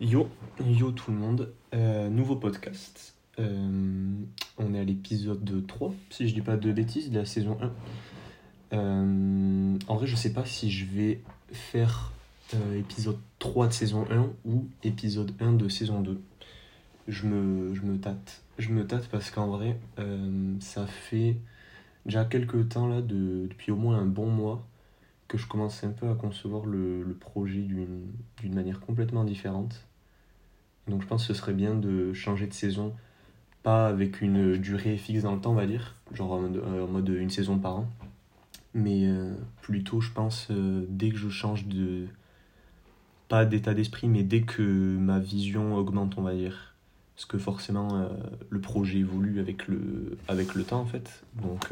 Yo, yo tout le monde, Euh, nouveau podcast. Euh, on est à l'épisode 3, si je dis pas de bêtises, de la saison 1. Euh, en vrai, je sais pas si je vais faire épisode 3 de saison 1 ou épisode 1 de saison 2. Je me, je me tâte. Je me tâte parce qu'en vrai, ça fait déjà quelques temps, là, de, depuis au moins un bon mois, que je commence un peu à concevoir le, projet d'une manière complètement différente. Donc je pense que ce serait bien de changer de saison, pas avec une durée fixe dans le temps, on va dire, genre en mode, euh, une saison par an, mais euh, plutôt, je pense, euh, dès que je change de... pas d'état d'esprit, mais dès que ma vision augmente, on va dire. Parce que forcément, le projet évolue avec le, avec le temps, en fait. Donc,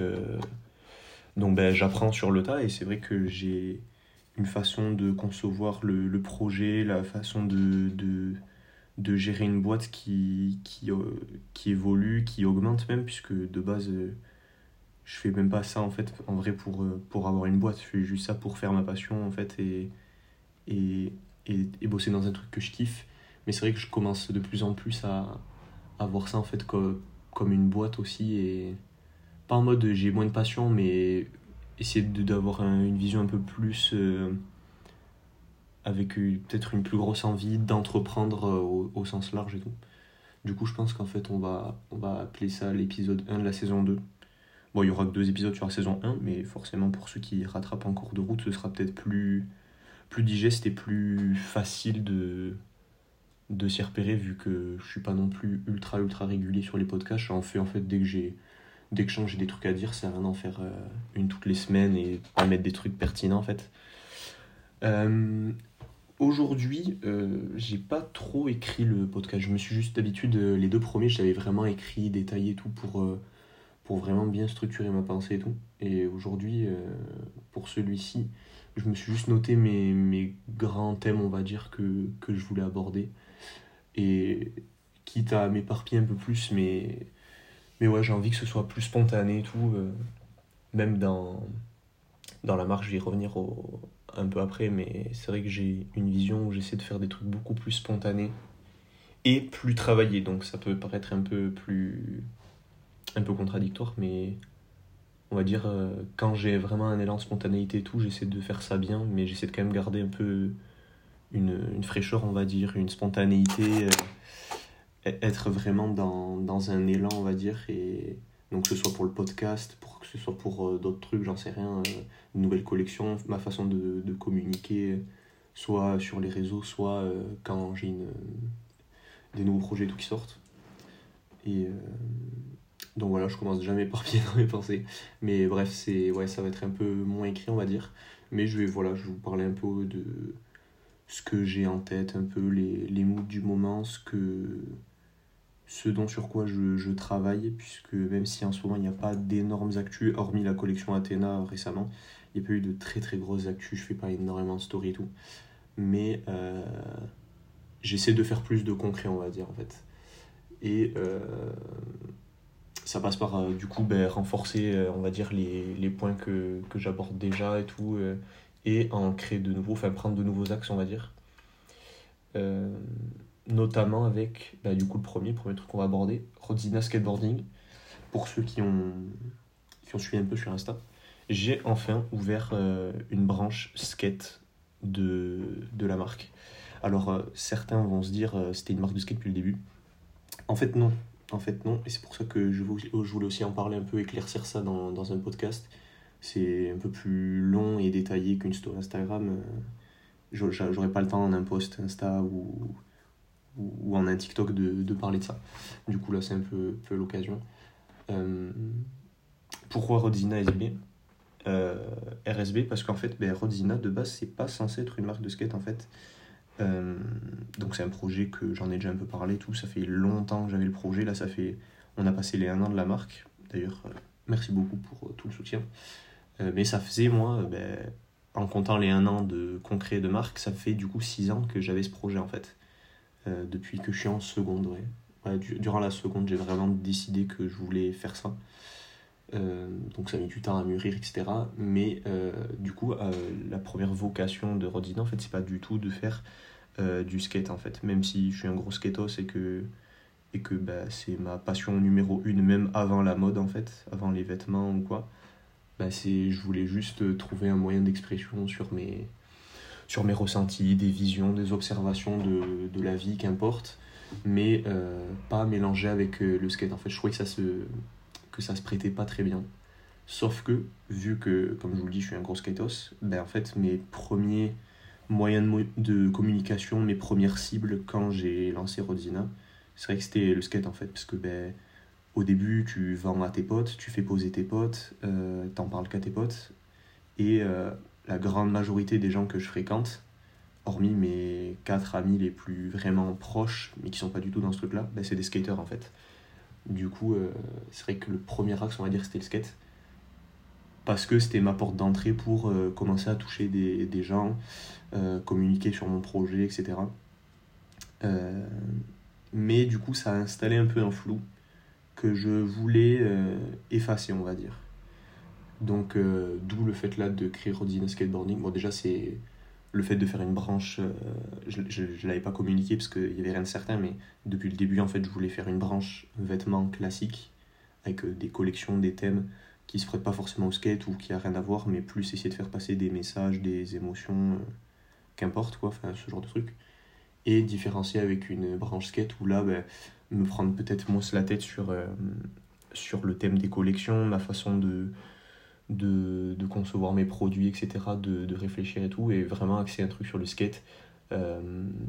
donc ben, j'apprends sur le tas, et c'est vrai que j'ai une façon de concevoir le, le projet, la façon de... de de gérer une boîte qui, qui, euh, qui évolue, qui augmente même, puisque de base, euh, je fais même pas ça en fait, en vrai, pour, euh, pour avoir une boîte. Je fais juste ça pour faire ma passion en fait et, et, et, bosser dans un truc que je kiffe. Mais c'est vrai que je commence de plus en plus à, à voir ça en fait comme, comme une boîte aussi et pas en mode j'ai moins de passion, mais essayer d'avoir un- une vision un peu plus. euh, avec euh, peut-être une plus grosse envie d'entreprendre euh, au, au sens large et tout. Du coup, je pense qu'en fait, on va, on va appeler ça l'épisode 1 de la saison 2. Bon, il y aura que deux épisodes sur la saison 1, mais forcément, pour ceux qui rattrapent en cours de route, ce sera peut-être plus, plus digeste et plus facile de, de s'y repérer, vu que je suis pas non plus ultra, ultra régulier sur les podcasts. J'en fais en fait dès que j'ai dès que j'ai des trucs à dire, ça sert à rien d'en faire euh, une toutes les semaines et pas mettre des trucs pertinents en fait. Euh, Aujourd'hui, euh, j'ai pas trop écrit le podcast. Je me suis juste d'habitude, les deux premiers, j'avais vraiment écrit, détaillé tout pour, vraiment bien structurer ma pensée et tout. Et aujourd'hui, pour celui-ci, je me suis juste noté mes, mes grands thèmes, on va dire, que, que je voulais aborder. Et quitte à m'éparpiller un peu plus, mais, mais ouais, j'ai envie que ce soit plus spontané et tout. euh, même dans, dans la marque, je vais y revenir au- un peu après, mais c'est vrai que j'ai une vision où j'essaie de faire des trucs beaucoup plus spontanés et plus travaillés. Donc ça peut paraître un peu plus. un peu contradictoire, mais on va dire, euh, quand j'ai vraiment un élan de spontanéité et tout, j'essaie de faire ça bien, mais j'essaie de quand même garder un peu une, une fraîcheur, on va dire, une spontanéité, euh, être vraiment dans, dans un élan, on va dire, et donc que ce soit pour le podcast, pour que ce soit pour euh, d'autres trucs, j'en sais rien, euh, une nouvelle collection, ma façon de, de communiquer, soit sur les réseaux, soit euh, quand j'ai des nouveaux projets et tout qui sortent. Et euh, donc voilà, je commence jamais par pied dans mes pensées. Mais bref, c'est ouais, ça va être un peu moins écrit, on va dire. Mais je vais, voilà, je vais vous parler un peu de ce que j'ai en tête, un peu les, les moods du moment, ce que ce dont sur quoi je, travaille, puisque même si en ce moment il n'y a pas d'énormes actus, hormis la collection Athéna récemment, il n'y a pas eu de très très grosses actus, je fais pas énormément de story et tout. Mais euh, j'essaie de faire plus de concret, on va dire, en fait. Et euh, ça passe par, euh, du coup, ben, renforcer, on va dire, les, points que, que j'aborde déjà et tout, et en créer de nouveaux, enfin prendre de nouveaux axes, on va dire. Notamment avec, bah, du coup, le premier, premier truc qu'on va aborder, Rodzina Skateboarding. Pour ceux qui ont, suivi un peu sur Insta, j'ai enfin ouvert euh, une branche skate de, la marque. Alors, euh, certains vont se dire euh, c'était une marque de skate depuis le début. En fait, non. En fait, non. Et c'est pour ça que je, vou- je voulais aussi en parler un peu, éclaircir ça dans, un podcast. C'est un peu plus long et détaillé qu'une story Instagram. euh, j'a- j'a- J'aurais pas le temps en un post Insta ou, ou, ou en un TikTok de, de parler de ça. Du coup, là, c'est un peu, peu l'occasion. Euh, pourquoi Rodzina SB Euh, RSB Parce qu'en fait, ben, Rodzina, de base, c'est pas censé être une marque de skate, en fait. Euh, donc c'est un projet que j'en ai déjà un peu parlé, tout. Ça fait longtemps que j'avais le projet. Là, ça fait... On a passé les un an de la marque. D'ailleurs, merci beaucoup pour tout le soutien. Mais ça faisait, moi, ben, en comptant les un an de concret de marque, ça fait du coup six ans que j'avais ce projet, en fait. Euh, depuis que je suis en seconde, durant la seconde, j'ai vraiment décidé que je voulais faire ça. Euh, donc ça mis du temps à mûrir, etc. Mais euh, du coup, la première vocation de Rodina, en fait, c'est pas du tout de faire du skate en fait. Même si je suis un gros skatos et que, et que bah, c'est ma passion numéro une, même avant la mode en fait, avant les vêtements ou quoi. Bah, c'est, je voulais juste trouver un moyen d'expression sur mes, sur mes ressentis, des visions, des observations de, de la vie, qu'importe, mais euh, pas mélanger avec euh, le skate. En fait, je trouvais que ça se, que ça se prêtait pas très bien. Sauf que, vu que, comme je vous le dis, je suis un gros skatos, ben en fait, mes premiers moyens de, de communication, mes premières cibles quand j'ai lancé Rodzina, c'est vrai que c'était le skate en fait, parce que ben, au début, tu vends à tes potes, tu fais poser tes potes, euh, t'en parles qu'à tes potes, et la grande majorité des gens que je fréquente, hormis mes quatre amis les plus vraiment proches, mais qui sont pas du tout dans ce truc-là, ben c'est des skaters en fait. Du coup, euh, c'est vrai que le premier axe, on va dire, c'était le skate. Parce que c'était ma porte d'entrée pour euh, commencer à toucher des, gens, euh, communiquer sur mon projet, etc. mais du coup, ça a installé un peu un flou que je voulais effacer, on va dire. Donc, euh, d'où le fait là de créer Rodina Skateboarding. Bon, déjà, c'est le fait de faire une branche. Euh, je ne l'avais pas communiqué parce qu'il n'y avait rien de certain, mais depuis le début, en fait, je voulais faire une branche vêtements classiques avec euh, des collections, des thèmes qui se prêtent pas forcément au skate ou qui a rien à voir, mais plus essayer de faire passer des messages, des émotions, qu'importe quoi, enfin, ce genre de truc. Et différencier avec une branche skate où là, ben, me prendre peut-être moins la tête sur, sur le thème des collections, ma façon de de, de, concevoir mes produits, etc., de, de, réfléchir et tout, et vraiment axer un truc sur le skate. Euh,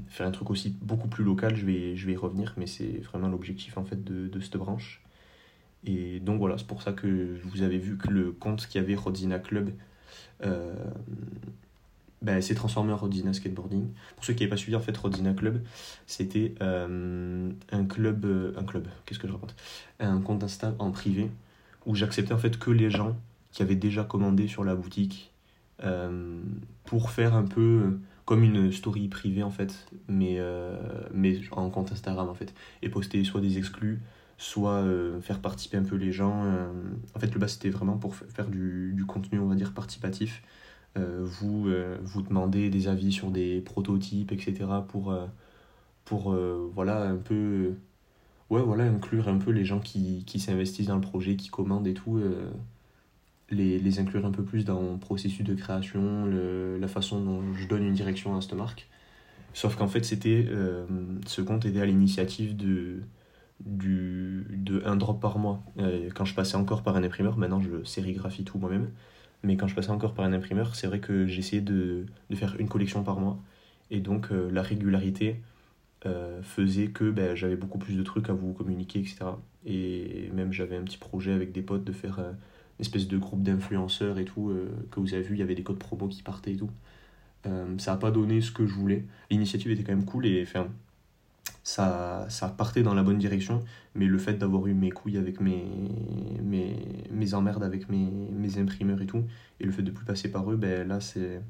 faire un truc aussi beaucoup plus local, je vais, je vais y revenir, mais c'est vraiment l'objectif en fait de, de cette branche. Et donc voilà, c'est pour ça que vous avez vu que le compte qu'il y avait Rodzina Club euh, ben, s'est transformé en Rodzina Skateboarding. Pour ceux qui n'avaient pas suivi, en fait, Rodzina Club, c'était euh, un club, un club, qu'est-ce que je raconte? Un compte Insta en privé où j'acceptais en fait que les gens qui avait déjà commandé sur la boutique euh, pour faire un peu comme une story privée en fait, mais, euh, mais en compte Instagram en fait, et poster soit des exclus, soit euh, faire participer un peu les gens. en fait, le bas c'était vraiment pour faire du, du, contenu, on va dire, participatif. vous, vous demandez des avis sur des prototypes, etc. pour, pour voilà, un peu ouais, voilà, inclure un peu les gens qui, qui s'investissent dans le projet, qui commandent et tout les, les, inclure un peu plus dans mon processus de création, le, la façon dont je donne une direction à cette marque. Sauf qu'en fait, c'était euh, ce compte était à l'initiative de, du, de un drop par mois. Euh, quand je passais encore par un imprimeur, maintenant je sérigraphie tout moi-même, mais quand je passais encore par un imprimeur, c'est vrai que j'essayais de, de, faire une collection par mois. Et donc euh, la régularité faisait que ben, j'avais beaucoup plus de trucs à vous communiquer, etc. Et même j'avais un petit projet avec des potes de faire espèce de groupe d'influenceurs et tout, euh, que vous avez vu, il y avait des codes promo qui partaient et tout. Euh, ça n'a pas donné ce que je voulais. L'initiative était quand même cool et enfin, ça, ça partait dans la bonne direction, mais le fait d'avoir eu mes couilles avec mes, mes, mes emmerdes avec mes, mes imprimeurs et tout, et le fait de plus passer par eux, ben là, c'est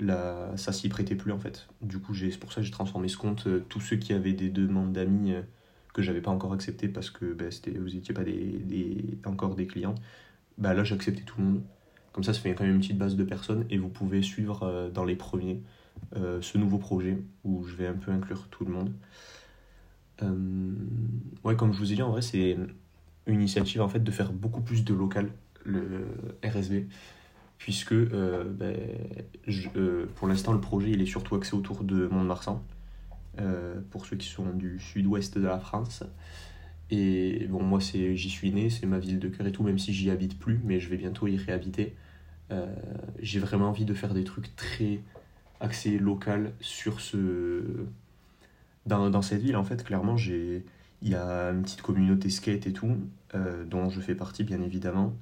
là, ça s'y prêtait plus en fait. Du coup, c'est pour ça que j'ai transformé ce compte. Euh, tous ceux qui avaient des demandes d'amis que j'avais pas encore accepté parce que ben, vous n'étiez pas des, des, encore des clients, bah là j'ai accepté tout le monde. Comme ça, ça fait quand même une petite base de personnes et vous pouvez suivre euh, dans les premiers euh, ce nouveau projet où je vais un peu inclure tout le monde. Euh, ouais, comme je vous ai dit, en vrai, c'est une initiative en fait de faire beaucoup plus de local, le RSV, puisque ben, pour l'instant, le projet il est surtout axé autour de Mont-de-Marsan, pour ceux qui sont du sud-ouest de la France. Et bon, moi, c'est, j'y suis né, c'est ma ville de cœur et tout, même si j'y habite plus, mais je vais bientôt y réhabiter. Euh, j'ai vraiment envie de faire des trucs très axés local sur ce. Dans, dans cette ville, en fait, clairement, j'ai. Il y a une petite communauté skate et tout, euh, dont je fais partie, bien évidemment.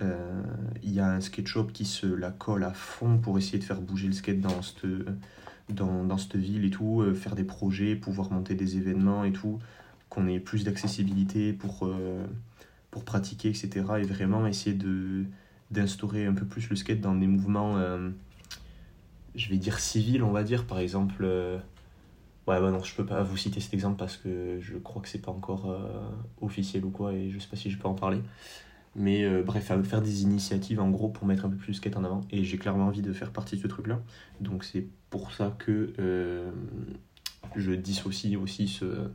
Euh, il y a un skate shop qui se la colle à fond pour essayer de faire bouger le skate dans cette, dans, dans cette ville et tout, faire des projets, pouvoir monter des événements et tout qu'on ait plus d'accessibilité pour, euh, pour pratiquer, etc. Et vraiment essayer de, d'instaurer un peu plus le skate dans des mouvements, euh, je vais dire civils, on va dire. Par exemple, euh, ouais, bah non, je peux pas vous citer cet exemple parce que je crois que c'est pas encore officiel ou quoi et je sais pas si je peux en parler. Mais bref, faire des initiatives en gros pour mettre un peu plus skate en avant. Et j'ai clairement envie de faire partie de ce truc-là. Donc c'est pour ça que je dissocie aussi ce,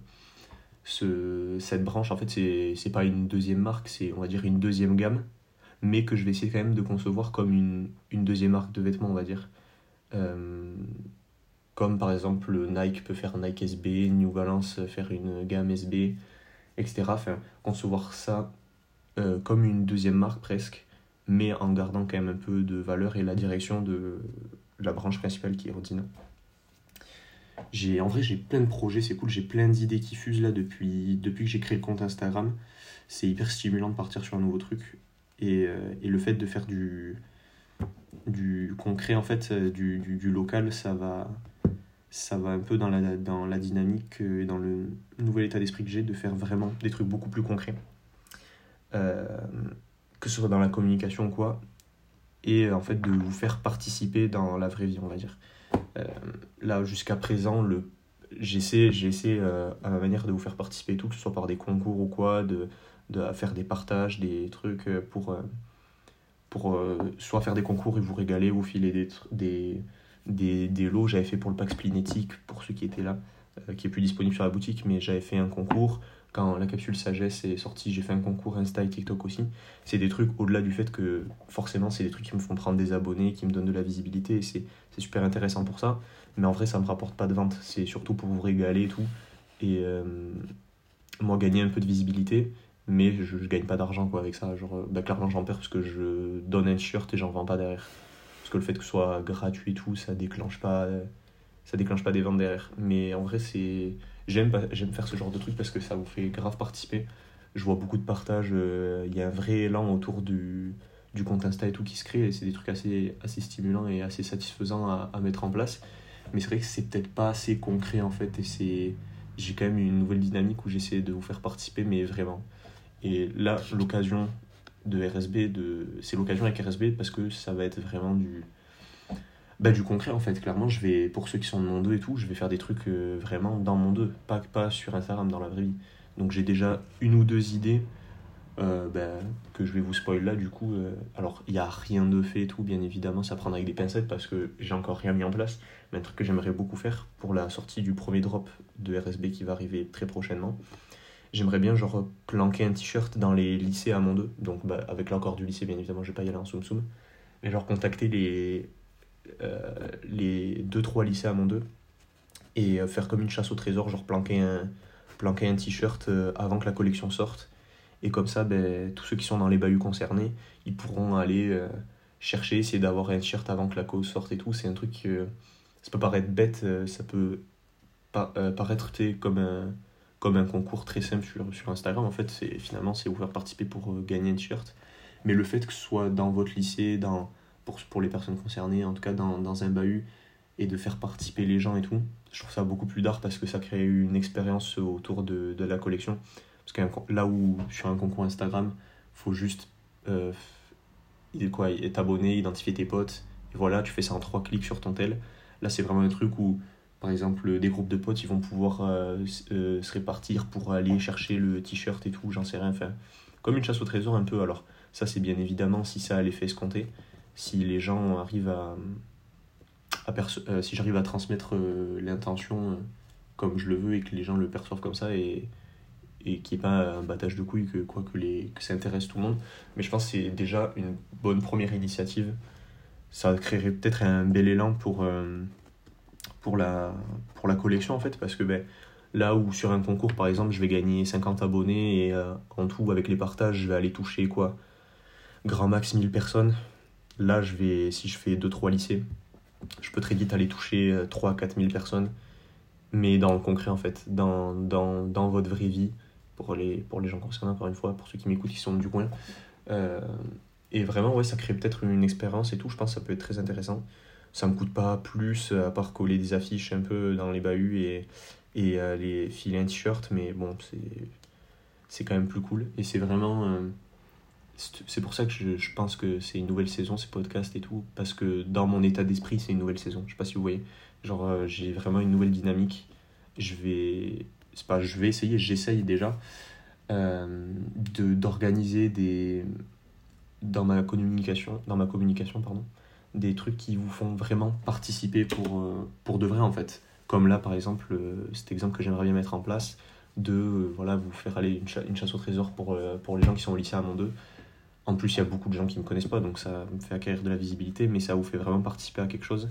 ce, cette branche. En fait, c'est pas une deuxième marque, c'est on va dire une deuxième gamme. Mais que je vais essayer quand même de concevoir comme une, une deuxième marque de vêtements, on va dire. Euh, comme par exemple Nike peut faire Nike SB, New Balance faire une gamme SB, etc. Enfin, concevoir ça euh, comme une deuxième marque presque, mais en gardant quand même un peu de valeur et la direction de la branche principale qui est Rodina. J'ai, en vrai, j'ai plein de projets, c'est cool, j'ai plein d'idées qui fusent là depuis, depuis que j'ai créé le compte Instagram. C'est hyper stimulant de partir sur un nouveau truc. Et, euh, et le fait de faire du, du concret, en fait, euh, du, du, local, ça va, ça va un peu dans la, dans la dynamique et dans le nouvel état d'esprit que j'ai de faire vraiment des trucs beaucoup plus concrets. Euh, que ce soit dans la communication ou quoi, et en fait de vous faire participer dans la vraie vie, on va dire. Euh, là, jusqu'à présent, le j'essaie j'essaie euh, à ma manière de vous faire participer tout que ce soit par des concours ou quoi de, faire des partages des trucs pour pour soit faire des concours et vous régaler ou filer des des, des, des lots. J'avais fait pour le pack splinétique pour ceux qui étaient là qui est plus disponible sur la boutique mais j'avais fait un concours quand la capsule sagesse est sortie, j'ai fait un concours Insta et TikTok aussi. C'est des trucs au-delà du fait que forcément c'est des trucs qui me font prendre des abonnés, qui me donnent de la visibilité c'est super intéressant pour ça. Mais en vrai, ça me rapporte pas de vente. C'est surtout pour vous régaler et tout. Et euh, moi, gagner un peu de visibilité, mais je, je gagne pas d'argent quoi avec ça. Genre, bah, clairement, j'en perds parce que je donne un t-shirt et j'en vends pas derrière. Parce que le fait que ce soit gratuit et tout, ça déclenche pas, ça déclenche pas des ventes derrière. Mais en vrai, c'est j'aime faire ce genre de truc parce que ça vous fait grave participer. Je vois beaucoup de partages euh, il y a un vrai élan autour du, du compte Insta et tout qui se crée et c'est des trucs assez assez stimulants et assez satisfaisants à, à mettre en place. Mais c'est vrai que c'est peut-être pas assez concret en fait et c'est j'ai quand même une nouvelle dynamique où j'essaie de vous faire participer mais vraiment. Et là l'occasion de RSB de c'est l'occasion avec RSB parce que ça va être vraiment du bah, du concret en fait clairement je vais pour ceux qui sont de mon 2 et tout je vais faire des trucs euh, vraiment dans mon 2 pas pas sur Instagram dans la vraie vie. Donc j'ai déjà une ou deux idées euh, bah, que je vais vous spoiler là du coup euh, alors il n'y a rien de fait et tout bien évidemment ça prendra avec des pincettes parce que j'ai encore rien mis en place mais un truc que j'aimerais beaucoup faire pour la sortie du premier drop de RSB qui va arriver très prochainement j'aimerais bien genre planquer un t-shirt dans les lycées à mon 2 donc bah, avec l'accord du lycée bien évidemment je vais pas y aller en soum soum mais genre contacter les les 2-3 lycées à mon 2 et euh, faire comme une chasse au trésor, genre planquer un, planquer un t-shirt euh, avant que la collection sorte. Et comme ça, ben, tous ceux qui sont dans les bahuts concernés, ils pourront aller chercher, essayer d'avoir un t-shirt avant que la cause sorte et tout. C'est un truc qui ça peut paraître bête, ça peut paraître comme un, comme un concours très simple sur, sur Instagram. En fait, c'est finalement, c'est vous faire participer pour gagner un t-shirt. Mais le fait que ce soit dans votre lycée, dans, pour, pour les personnes concernées, en tout cas dans, dans un bahut, et de faire participer les gens et tout. Je trouve ça beaucoup plus d'art parce que ça crée une expérience autour de, de la collection. Parce que là où sur un concours Instagram, faut juste euh, quoi, t'abonner, identifier tes potes, et voilà, tu fais ça en trois clics sur ton tel. Là, c'est vraiment un truc où, par exemple, des groupes de potes, ils vont pouvoir euh, euh, se répartir pour aller chercher le t-shirt et tout, j'en sais rien. Enfin, comme une chasse au trésor un peu. Alors, ça, c'est bien évidemment si ça a l'effet escompté si les gens arrivent à, à euh, si j'arrive à transmettre euh, l'intention euh, comme je le veux et que les gens le perçoivent comme ça et, et qu'il n'y ait pas un battage de couilles que, quoi, que, les, que ça intéresse tout le monde. Mais je pense que c'est déjà une bonne première initiative. Ça créerait peut-être un bel élan pour, pour, la, pour la collection en fait, parce que ben, là où sur un concours par exemple je vais gagner 50 abonnés et en tout avec les partages je vais aller toucher quoi grand max 1000 personnes Là, je vais, si je fais 2-3 lycées, je peux très vite aller toucher 3-4 euh, 000 personnes, mais dans le concret en fait, dans, votre vraie vie, pour les, gens concernés, encore une fois, pour ceux qui m'écoutent, qui sont du coin. Euh, et vraiment, ouais, ça crée peut-être une expérience et tout, je pense que ça peut être très intéressant. Ça me coûte pas plus, à part coller des affiches un peu dans les bahuts et, et euh, les filer un t-shirt, mais bon, c'est quand même plus cool. Et c'est vraiment c'est pour ça que je, je pense que c'est une nouvelle saison, ces podcasts et tout, parce que dans mon état d'esprit, c'est une nouvelle saison. Je sais pas si vous voyez. Genre, euh, j'ai vraiment une nouvelle dynamique. Je vais. C'est pas je vais essayer, j'essaye déjà. de d'organiser des dans ma communication dans ma communication pardon des trucs qui vous font vraiment participer pour pour de vrai en fait comme là par exemple cet exemple que j'aimerais bien mettre en place de voilà vous faire aller une, une chasse au trésor pour pour les gens qui sont au lycée à Mont 2 en plus, il y a beaucoup de gens qui ne me connaissent pas, donc ça me fait acquérir de la visibilité, mais ça vous fait vraiment participer à quelque chose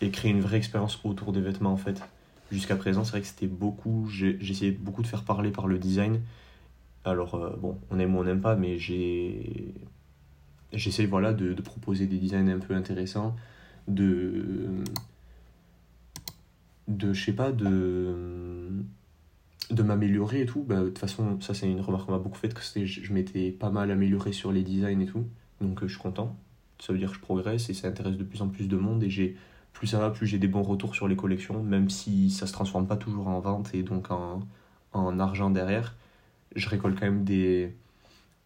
et créer une vraie expérience autour des vêtements en fait. Jusqu'à présent, c'est vrai que c'était beaucoup, essayé beaucoup de faire parler par le design. Alors, euh, bon, on aime ou on n'aime pas, mais j'ai. J'essaie voilà, de, de, proposer des designs un peu intéressants, de. de, je sais pas, de de m'améliorer et tout, bah, de toute façon, ça c'est une remarque qu'on m'a beaucoup faite, que je m'étais pas mal amélioré sur les designs et tout, donc euh, je suis content. Ça veut dire que je progresse et ça intéresse de plus en plus de monde. Et j'ai plus ça va, plus j'ai des bons retours sur les collections, même si ça se transforme pas toujours en vente et donc en, en argent derrière, je récolte quand même des,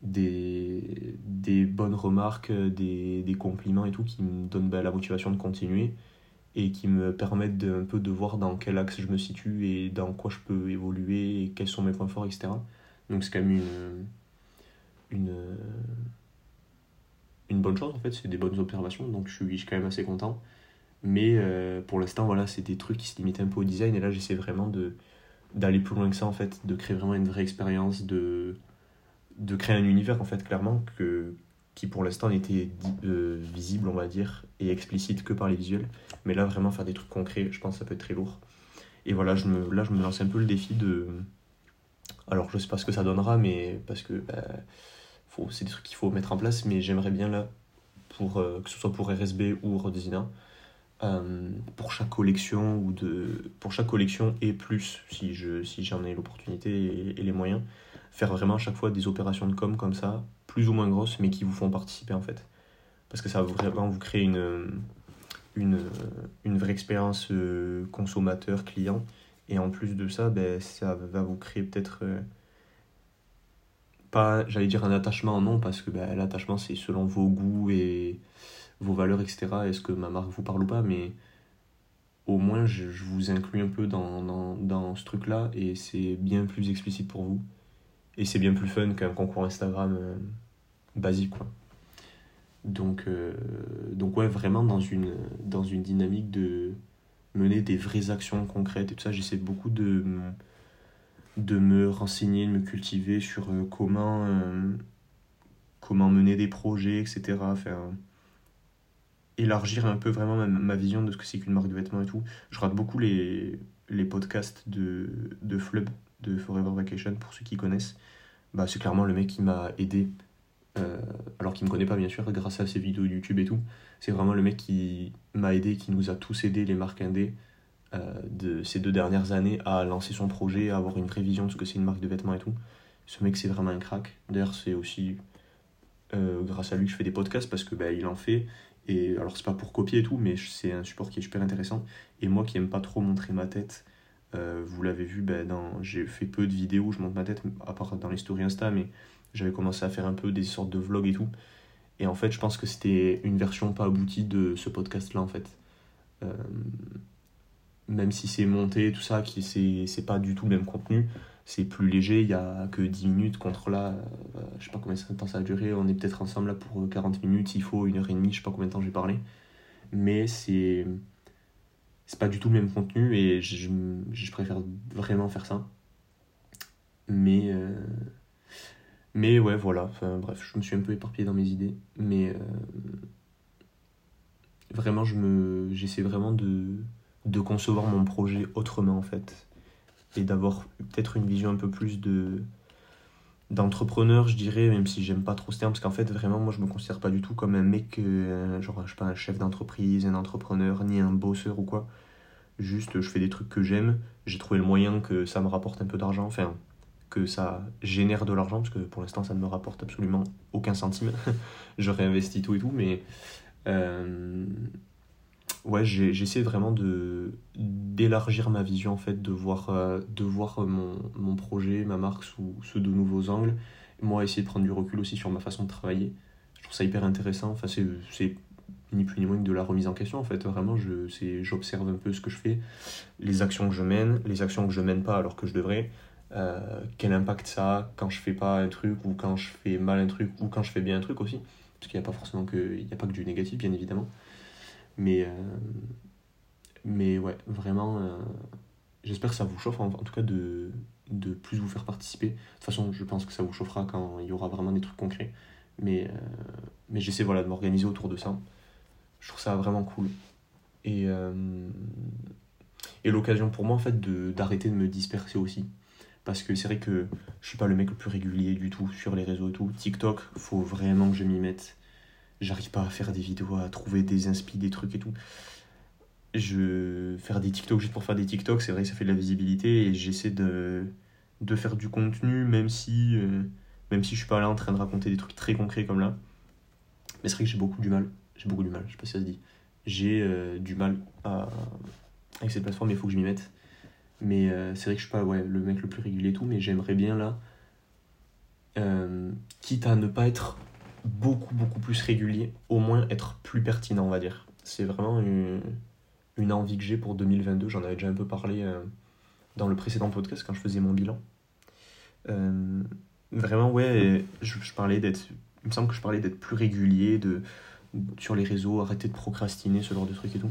des, des bonnes remarques, des, des compliments et tout qui me donnent bah, la motivation de continuer et qui me permettent de, un peu de voir dans quel axe je me situe et dans quoi je peux évoluer et quels sont mes points forts, etc. Donc c'est quand même une, une, une bonne chose en fait, c'est des bonnes observations, donc je suis, quand même assez content. Mais euh, pour l'instant, voilà, c'est des trucs qui se limitent un peu au design et là j'essaie vraiment d'aller plus loin que ça en fait, de créer vraiment une vraie expérience, de, de créer un univers en fait clairement que, qui pour l'instant n'était euh, visible, on va dire, et explicite que par les visuels. Mais là, vraiment faire des trucs concrets, je pense que ça peut être très lourd. Et voilà, je me, là, je me lance un peu le défi de. Alors, je sais pas ce que ça donnera, mais parce que bah, c'est des trucs qu'il faut mettre en place, mais j'aimerais bien là, pour, euh, que ce soit pour RSB ou Rodesina, euh, pour chaque collection ou de pour chaque collection et plus si je si j'en ai l'opportunité et, et, les moyens faire vraiment à chaque fois des opérations de com comme ça plus ou moins grosses, mais qui vous font participer en fait. Parce que ça va vraiment vous créer une, une, une vraie expérience euh, consommateur-client. Et en plus de ça, ben, ça va vous créer peut-être euh, pas, j'allais dire un attachement, non, parce que ben, l'attachement c'est selon vos goûts et vos valeurs, etc. Est-ce que ma marque vous parle ou pas, mais au moins je, je vous inclus un peu dans, dans, dans ce truc-là et c'est bien plus explicite pour vous. Et c'est bien plus fun qu'un concours Instagram. Euh, basique quoi. Donc, euh, donc ouais, vraiment dans une, dans une dynamique de mener des vraies actions concrètes et tout ça, j'essaie beaucoup de, de me renseigner, de me cultiver sur euh, comment, euh, comment mener des projets, etc. Faire, élargir un peu vraiment ma, vision de ce que c'est qu'une marque de vêtements et tout. Je rate beaucoup les, les podcasts de, de Flub, de Forever Vacation, pour ceux qui connaissent. Bah, c'est clairement le mec qui m'a aidé euh, alors qu'il me connaît pas bien sûr, grâce à ses vidéos YouTube et tout. C'est vraiment le mec qui m'a aidé, qui nous a tous aidé, les marques indé, euh, de ces deux dernières années, à lancer son projet, à avoir une vraie vision de ce que c'est une marque de vêtements et tout. Ce mec, c'est vraiment un crack. D'ailleurs, c'est aussi euh, grâce à lui que je fais des podcasts parce que bah, il en fait. Et alors, c'est pas pour copier et tout, mais c'est un support qui est super intéressant. Et moi qui aime pas trop montrer ma tête, vous l'avez vu, bah, j'ai fait peu de vidéos, je montre ma tête, à part dans les Insta, mais j'avais commencé à faire un peu des sortes de vlogs et tout. Et en fait, je pense que c'était une version pas aboutie de ce podcast-là, en fait. Euh, même si c'est monté, tout ça, qui c'est pas du tout le même contenu, c'est plus léger, il y a que 10 minutes contre là, euh, je sais pas combien de temps ça a duré, on est peut-être ensemble là pour 40 minutes, il faut une heure et demie, je sais pas combien de temps j'ai parlé. Mais c'est c'est pas du tout le même contenu et je, préfère vraiment faire ça. Mais, euh, mais ouais, voilà. Enfin, bref, je me suis un peu éparpillé dans mes idées. Mais euh, vraiment, je me, j'essaie vraiment de, concevoir mon projet autrement, en fait. Et d'avoir peut-être une vision un peu plus de d'entrepreneur, je dirais, même si j'aime pas trop ce terme, parce qu'en fait, vraiment, moi, je me considère pas du tout comme un mec, euh, genre, je sais pas, un chef d'entreprise, un entrepreneur, ni un bosseur ou quoi. Juste, je fais des trucs que j'aime. J'ai trouvé le moyen que ça me rapporte un peu d'argent. Enfin, que ça génère de l'argent, parce que pour l'instant ça ne me rapporte absolument aucun centime. je réinvestis tout et tout, mais euh, ouais, j'essaie vraiment d'élargir ma vision en fait, de voir, euh, de voir mon, mon, projet, ma marque sous, sous de nouveaux angles. Moi, essayer de prendre du recul aussi sur ma façon de travailler. Je trouve ça hyper intéressant. Enfin, c'est ni plus ni moins que de la remise en question en fait. Vraiment, j'observe un peu ce que je fais, les actions que je mène, les actions que je mène pas alors que je devrais euh, quel impact ça a quand je fais pas un truc ou quand je fais mal un truc ou quand je fais bien un truc aussi. Parce qu'il n'y a pas forcément que il y a pas que du négatif bien évidemment. Mais euh, mais ouais vraiment euh, j'espère que ça vous chauffe en, en, tout cas de de plus vous faire participer. De toute façon je pense que ça vous chauffera quand il y aura vraiment des trucs concrets. Mais mais j'essaie voilà de m'organiser autour de ça. Je trouve ça vraiment cool. Et et l'occasion pour moi en fait de d'arrêter de me disperser aussi parce que c'est vrai que je suis pas le mec le plus régulier du tout sur les réseaux et tout. TikTok, faut vraiment que je m'y mette. J'arrive pas à faire des vidéos, à trouver des inspi, des trucs et tout. Je faire des TikTok juste pour faire des TikTok, c'est vrai que ça fait de la visibilité et j'essaie de, faire du contenu même si euh, même si je suis pas là en train de raconter des trucs très concrets comme là. Mais c'est vrai que j'ai beaucoup du mal, j'ai beaucoup du mal, je sais pas si ça se dit. J'ai euh, du mal à avec cette plateforme, il faut que je m'y mette. Mais euh, c'est vrai que je suis pas ouais, le mec le plus régulier et tout, mais j'aimerais bien là, euh, quitte à ne pas être beaucoup beaucoup plus régulier, au moins être plus pertinent, on va dire. C'est vraiment une, une, envie que j'ai pour 2022. J'en avais déjà un peu parlé euh, dans le précédent podcast quand je faisais mon bilan. vraiment, ouais, je, je parlais d'être. Il me semble que je parlais d'être plus régulier, de, sur les réseaux, arrêter de procrastiner, ce genre de trucs et tout.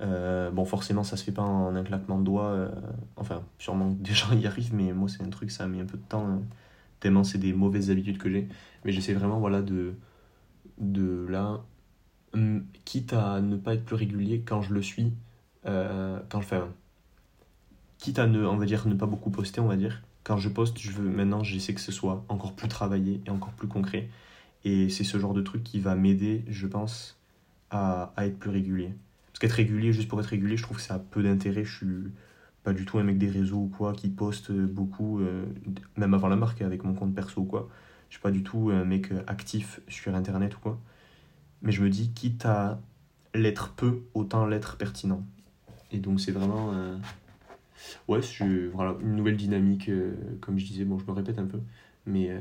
Euh, bon, forcément, ça se fait pas en un claquement de doigts. Euh, enfin, sûrement des gens y arrivent, mais moi, c'est un truc, ça a mis un peu de temps, hein, tellement c'est des mauvaises habitudes que j'ai. Mais j'essaie vraiment, voilà, de, de là, quitte à ne pas être plus régulier quand je le suis, euh, quand je fais. quitte à ne, on va dire, ne pas beaucoup poster, on va dire. Quand je poste, je veux maintenant, j'essaie que ce soit encore plus travaillé et encore plus concret. Et c'est ce genre de truc qui va m'aider, je pense, à être plus régulier qu'être régulier juste pour être régulier, je trouve que ça a peu d'intérêt. Je suis pas du tout un mec des réseaux ou quoi qui poste beaucoup, euh, même avant la marque, avec mon compte perso ou quoi. Je suis pas du tout un mec actif sur internet ou quoi. Mais je me dis, quitte à l'être peu, autant l'être pertinent. Et donc c'est vraiment. Euh, ouais, je... voilà, une nouvelle dynamique, euh, comme je disais, bon, je me répète un peu. Mais.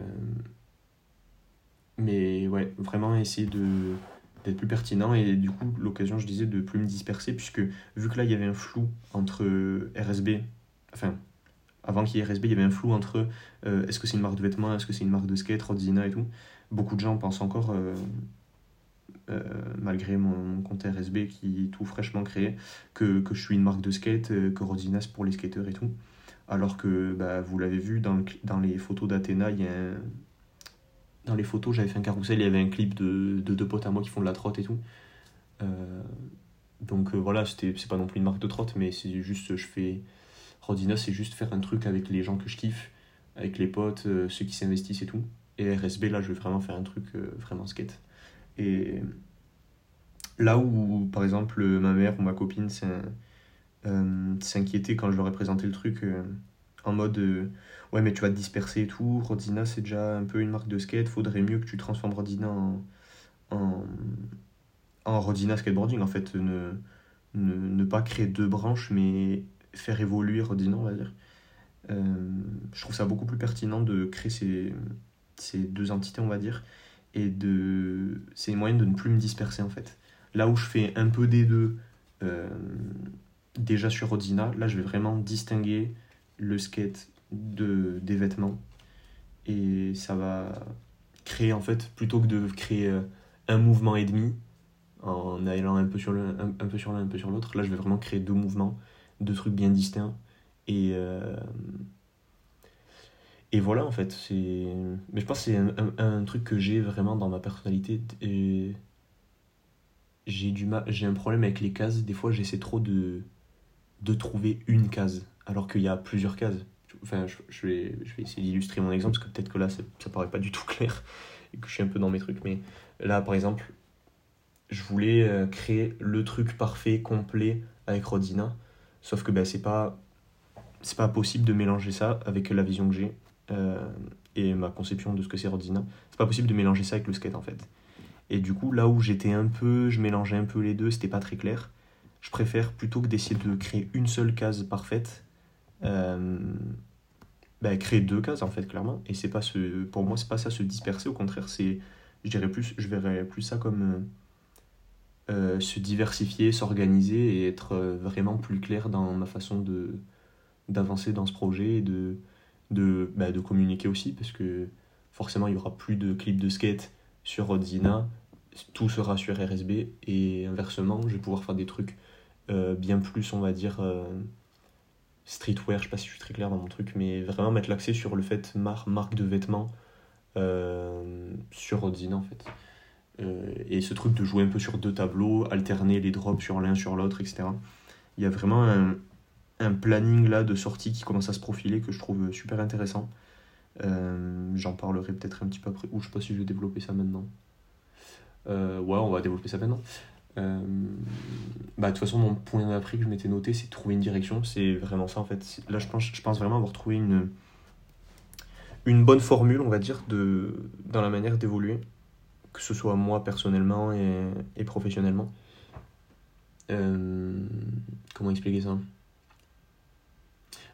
Mais ouais, vraiment essayer de d'être plus pertinent et du coup l'occasion je disais de plus me disperser puisque vu que là il y avait un flou entre RSB enfin avant qu'il y ait RSB il y avait un flou entre euh, est-ce que c'est une marque de vêtements est-ce que c'est une marque de skate Rodzina et tout beaucoup de gens pensent encore euh, euh, malgré mon, compte RSB qui est tout fraîchement créé que, que je suis une marque de skate que Rodzina c'est pour les skateurs et tout. Alors que bah, vous l'avez vu dans, dans les photos d'Athéna il y a un dans les photos, j'avais fait un carrousel, il y avait un clip de, deux potes à moi qui font de la trotte et tout. Euh, donc euh, voilà, c'est pas non plus une marque de trotte, mais c'est juste, je fais. Rodina, c'est juste faire un truc avec les gens que je kiffe, avec les potes, euh, ceux qui s'investissent et tout. Et RSB, là, je vais vraiment faire un truc vraiment skate. Et là où, par exemple, ma mère ou ma copine s'inquiétait quand je leur ai présenté le truc en mode ouais, mais tu vas te disperser et tout. Rodina, c'est déjà un peu une marque de skate. Faudrait mieux que tu transformes Rodina en, en, en Rodina skateboarding. En fait, ne, ne, pas créer deux branches, mais faire évoluer Rodina, on va dire. Euh, je trouve ça beaucoup plus pertinent de créer ces, ces deux entités, on va dire. Et de. C'est moyen de ne plus me disperser, en fait. Là où je fais un peu des deux. Euh, déjà sur Rodina, là je vais vraiment distinguer le skate de, des vêtements. Et ça va créer, en fait, plutôt que de créer euh, un mouvement et demi, en allant un peu sur l'un, un, peu sur un peu sur l'autre, là, je vais vraiment créer deux mouvements, deux trucs bien distincts. Et, euh, et voilà, en fait. c'est Mais je pense que c'est un, un, truc que j'ai vraiment dans ma personnalité. Et j'ai du mal j'ai un problème avec les cases des fois j'essaie trop de de trouver une case alors qu'il y a plusieurs cases Enfin, je, vais, essayer d'illustrer mon exemple parce que peut-être que là, ça, ça paraît pas du tout clair et que je suis un peu dans mes trucs. Mais là, par exemple, je voulais euh, créer le truc parfait, complet avec Rodina. Sauf que ben, c'est pas possible de mélanger ça avec la vision que j'ai euh, et ma conception de ce que c'est Rodina. C'est pas possible de mélanger ça avec le skate en fait. Et du coup, là où j'étais un peu, je mélangeais un peu les deux, c'était pas très clair. Je préfère plutôt que d'essayer de créer une seule case parfaite, bah, créer deux cases en fait clairement. Et c'est pas ce pour moi c'est pas ça se disperser. Au contraire c'est je dirais plus je verrais plus ça comme euh, euh, se diversifier s'organiser et être vraiment plus clair dans ma façon de d'avancer dans ce projet et de de, bah, de communiquer aussi, parce que forcément, il y aura plus de clips de skate sur Rodzina, tout sera sur RSB, et inversement, je vais pouvoir faire des trucs bien plus, on va dire, streetwear, je sais pas si je suis très clair dans mon truc, mais vraiment mettre l'accès sur le fait mar marque de vêtements euh, sur Rodzina, en fait. et ce truc de jouer un peu sur deux tableaux, alterner les drops sur l'un sur l'autre, etc. Il y a vraiment un, planning là de sortie qui commence à se profiler que je trouve super intéressant. Euh, j'en parlerai peut-être un petit peu après, ou je sais pas si je vais développer ça maintenant. Euh, ouais, on va développer ça maintenant. Euh, bah, de toute façon, mon point d'après que je m'étais noté, c'est trouver une direction. C'est vraiment ça en fait. Là, je pense, je pense vraiment avoir trouvé une, une bonne formule, on va dire, de, dans la manière d'évoluer, que ce soit moi personnellement et, et professionnellement. comment expliquer ça?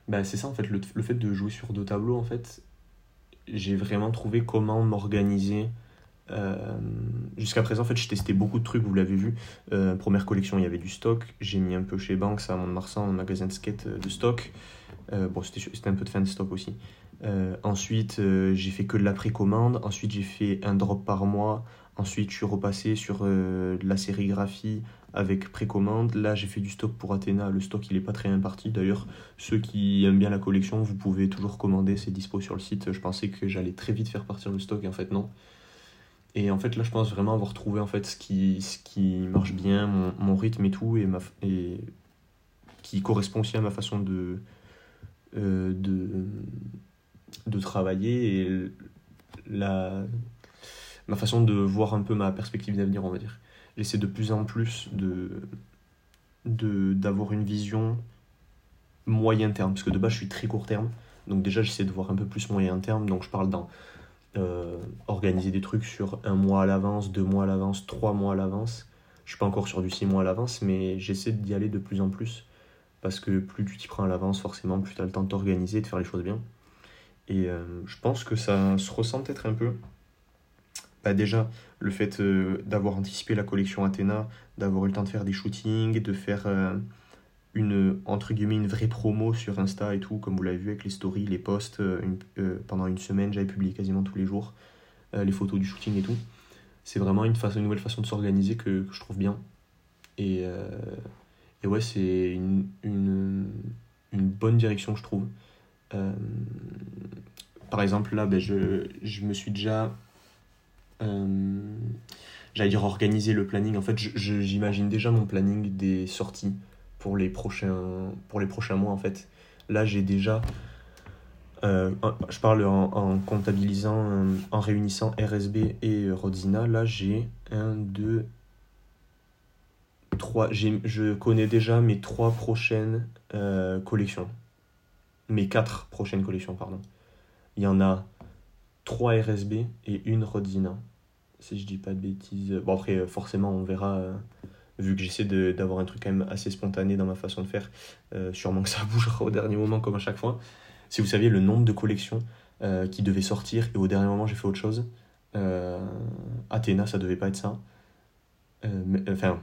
Bah, c'est ça en fait, le, le, fait de jouer sur deux tableaux en fait, j'ai vraiment trouvé comment m'organiser. Euh, jusqu'à présent, en fait, j'ai testé beaucoup de trucs, vous l'avez vu. Euh, première collection, il y avait du stock. J'ai mis un peu chez Banks à Mont-de-Marsan, un magasin de skate euh, de stock. bon, c'était un peu de fan stock aussi. ensuite, j'ai fait que de la précommande. Ensuite, j'ai fait un drop par mois. Ensuite, je suis repassé sur de la sérigraphie avec précommande. Là, j'ai fait du stock pour Athéna. Le stock, il est pas très bien parti. D'ailleurs, ceux qui aiment bien la collection, vous pouvez toujours commander. C'est dispo sur le site. Je pensais que j'allais très vite faire partir le stock. Et en fait, non. Et en fait, là, je pense vraiment avoir trouvé en fait, ce, qui, ce qui marche bien, mon, mon rythme et tout, et, ma, et qui correspond aussi à ma façon de, euh, de, de travailler et la, ma façon de voir un peu ma perspective d'avenir, on va dire. J'essaie de plus en plus de d'avoir une vision moyen terme parce que de base je suis très court terme. Donc déjà j'essaie de voir un peu plus moyen terme. Donc je parle dans euh, organiser des trucs sur un mois à l'avance deux mois à l'avance trois mois à l'avance. Je suis pas encore sur du six mois à l'avance mais j'essaie d'y aller de plus en plus. Parce que plus tu t'y prends à l'avance forcément plus tu as le temps de t'organiser de faire les choses bien. Et euh, je pense que ça se ressent peut-être un peu. Bah, déjà, le fait euh, d'avoir anticipé la collection Athéna, d'avoir eu le temps de faire des shootings, de faire une, entre guillemets, une vraie promo sur Insta et tout, comme vous l'avez vu avec les stories, les posts, euh, pendant une semaine, j'avais publié quasiment tous les jours les photos du shooting et tout. C'est vraiment une, façon, une nouvelle façon de s'organiser que, je trouve bien. Et, et ouais, c'est une, une, bonne direction, je trouve. par exemple, là, ben, je, je me suis déjà euh, j'allais dire organiser le planning. En fait, j'imagine déjà mon planning des sorties pour les prochains, pour les prochains mois. En fait, là, j'ai déjà. Euh, je parle en, comptabilisant, euh, en réunissant RSB et Rodzina. Là, j'ai un, deux, trois. Je connais déjà mes trois prochaines collections. Mes quatre prochaines collections, pardon. Il y en a 3 RSB et une Rodzina. Si je dis pas de bêtises. Bon, après, euh, forcément, on verra. Euh, vu que j'essaie d'avoir un truc quand même assez spontané dans ma façon de faire, euh, sûrement que ça bougera au dernier moment comme à chaque fois. Si vous saviez le nombre de collections qui devaient sortir et au dernier moment j'ai fait autre chose, Athéna ça devait pas être ça. enfin,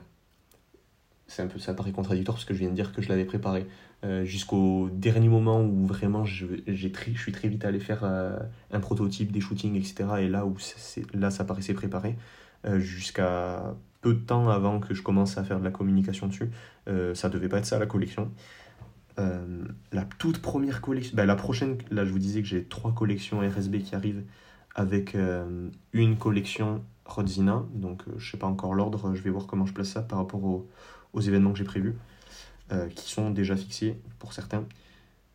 un peu ça paraît contradictoire parce que je viens de dire que je l'avais préparé euh, jusqu'au dernier moment où vraiment je, je suis très vite allé faire euh, un prototype des shootings etc et là où là ça paraissait préparé euh, jusqu'à peu de temps avant que je commence à faire de la communication dessus ça devait pas être ça la collection la toute première collection ben, la prochaine là je vous disais que j'ai trois collections RSB qui arrivent avec une collection Rodzina donc je sais pas encore l'ordre je vais voir comment je place ça par rapport au aux événements que j'ai prévus, euh, qui sont déjà fixés pour certains.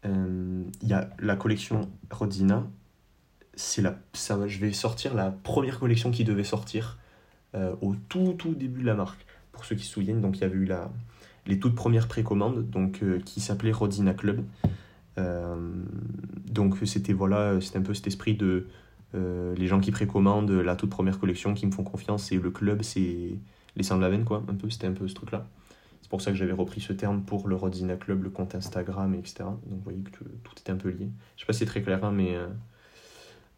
Euh, il y a la collection Rodzina. La, ça, je vais sortir la première collection qui devait sortir euh, au tout tout début de la marque. Pour ceux qui se souviennent, donc il y avait eu la, les toutes premières précommandes, donc qui s'appelait Rodzina Club. donc c'était voilà, c'était un peu cet esprit de les gens qui précommandent la toute première collection, qui me font confiance, et le club, c'est les la veine, quoi, un peu, c'était un peu ce truc-là. C'est pour ça que j'avais repris ce terme pour le Rodzina Club, le compte Instagram, etc. Donc vous voyez que tout est un peu lié. Je sais pas si c'est très clair, hein, mais, euh,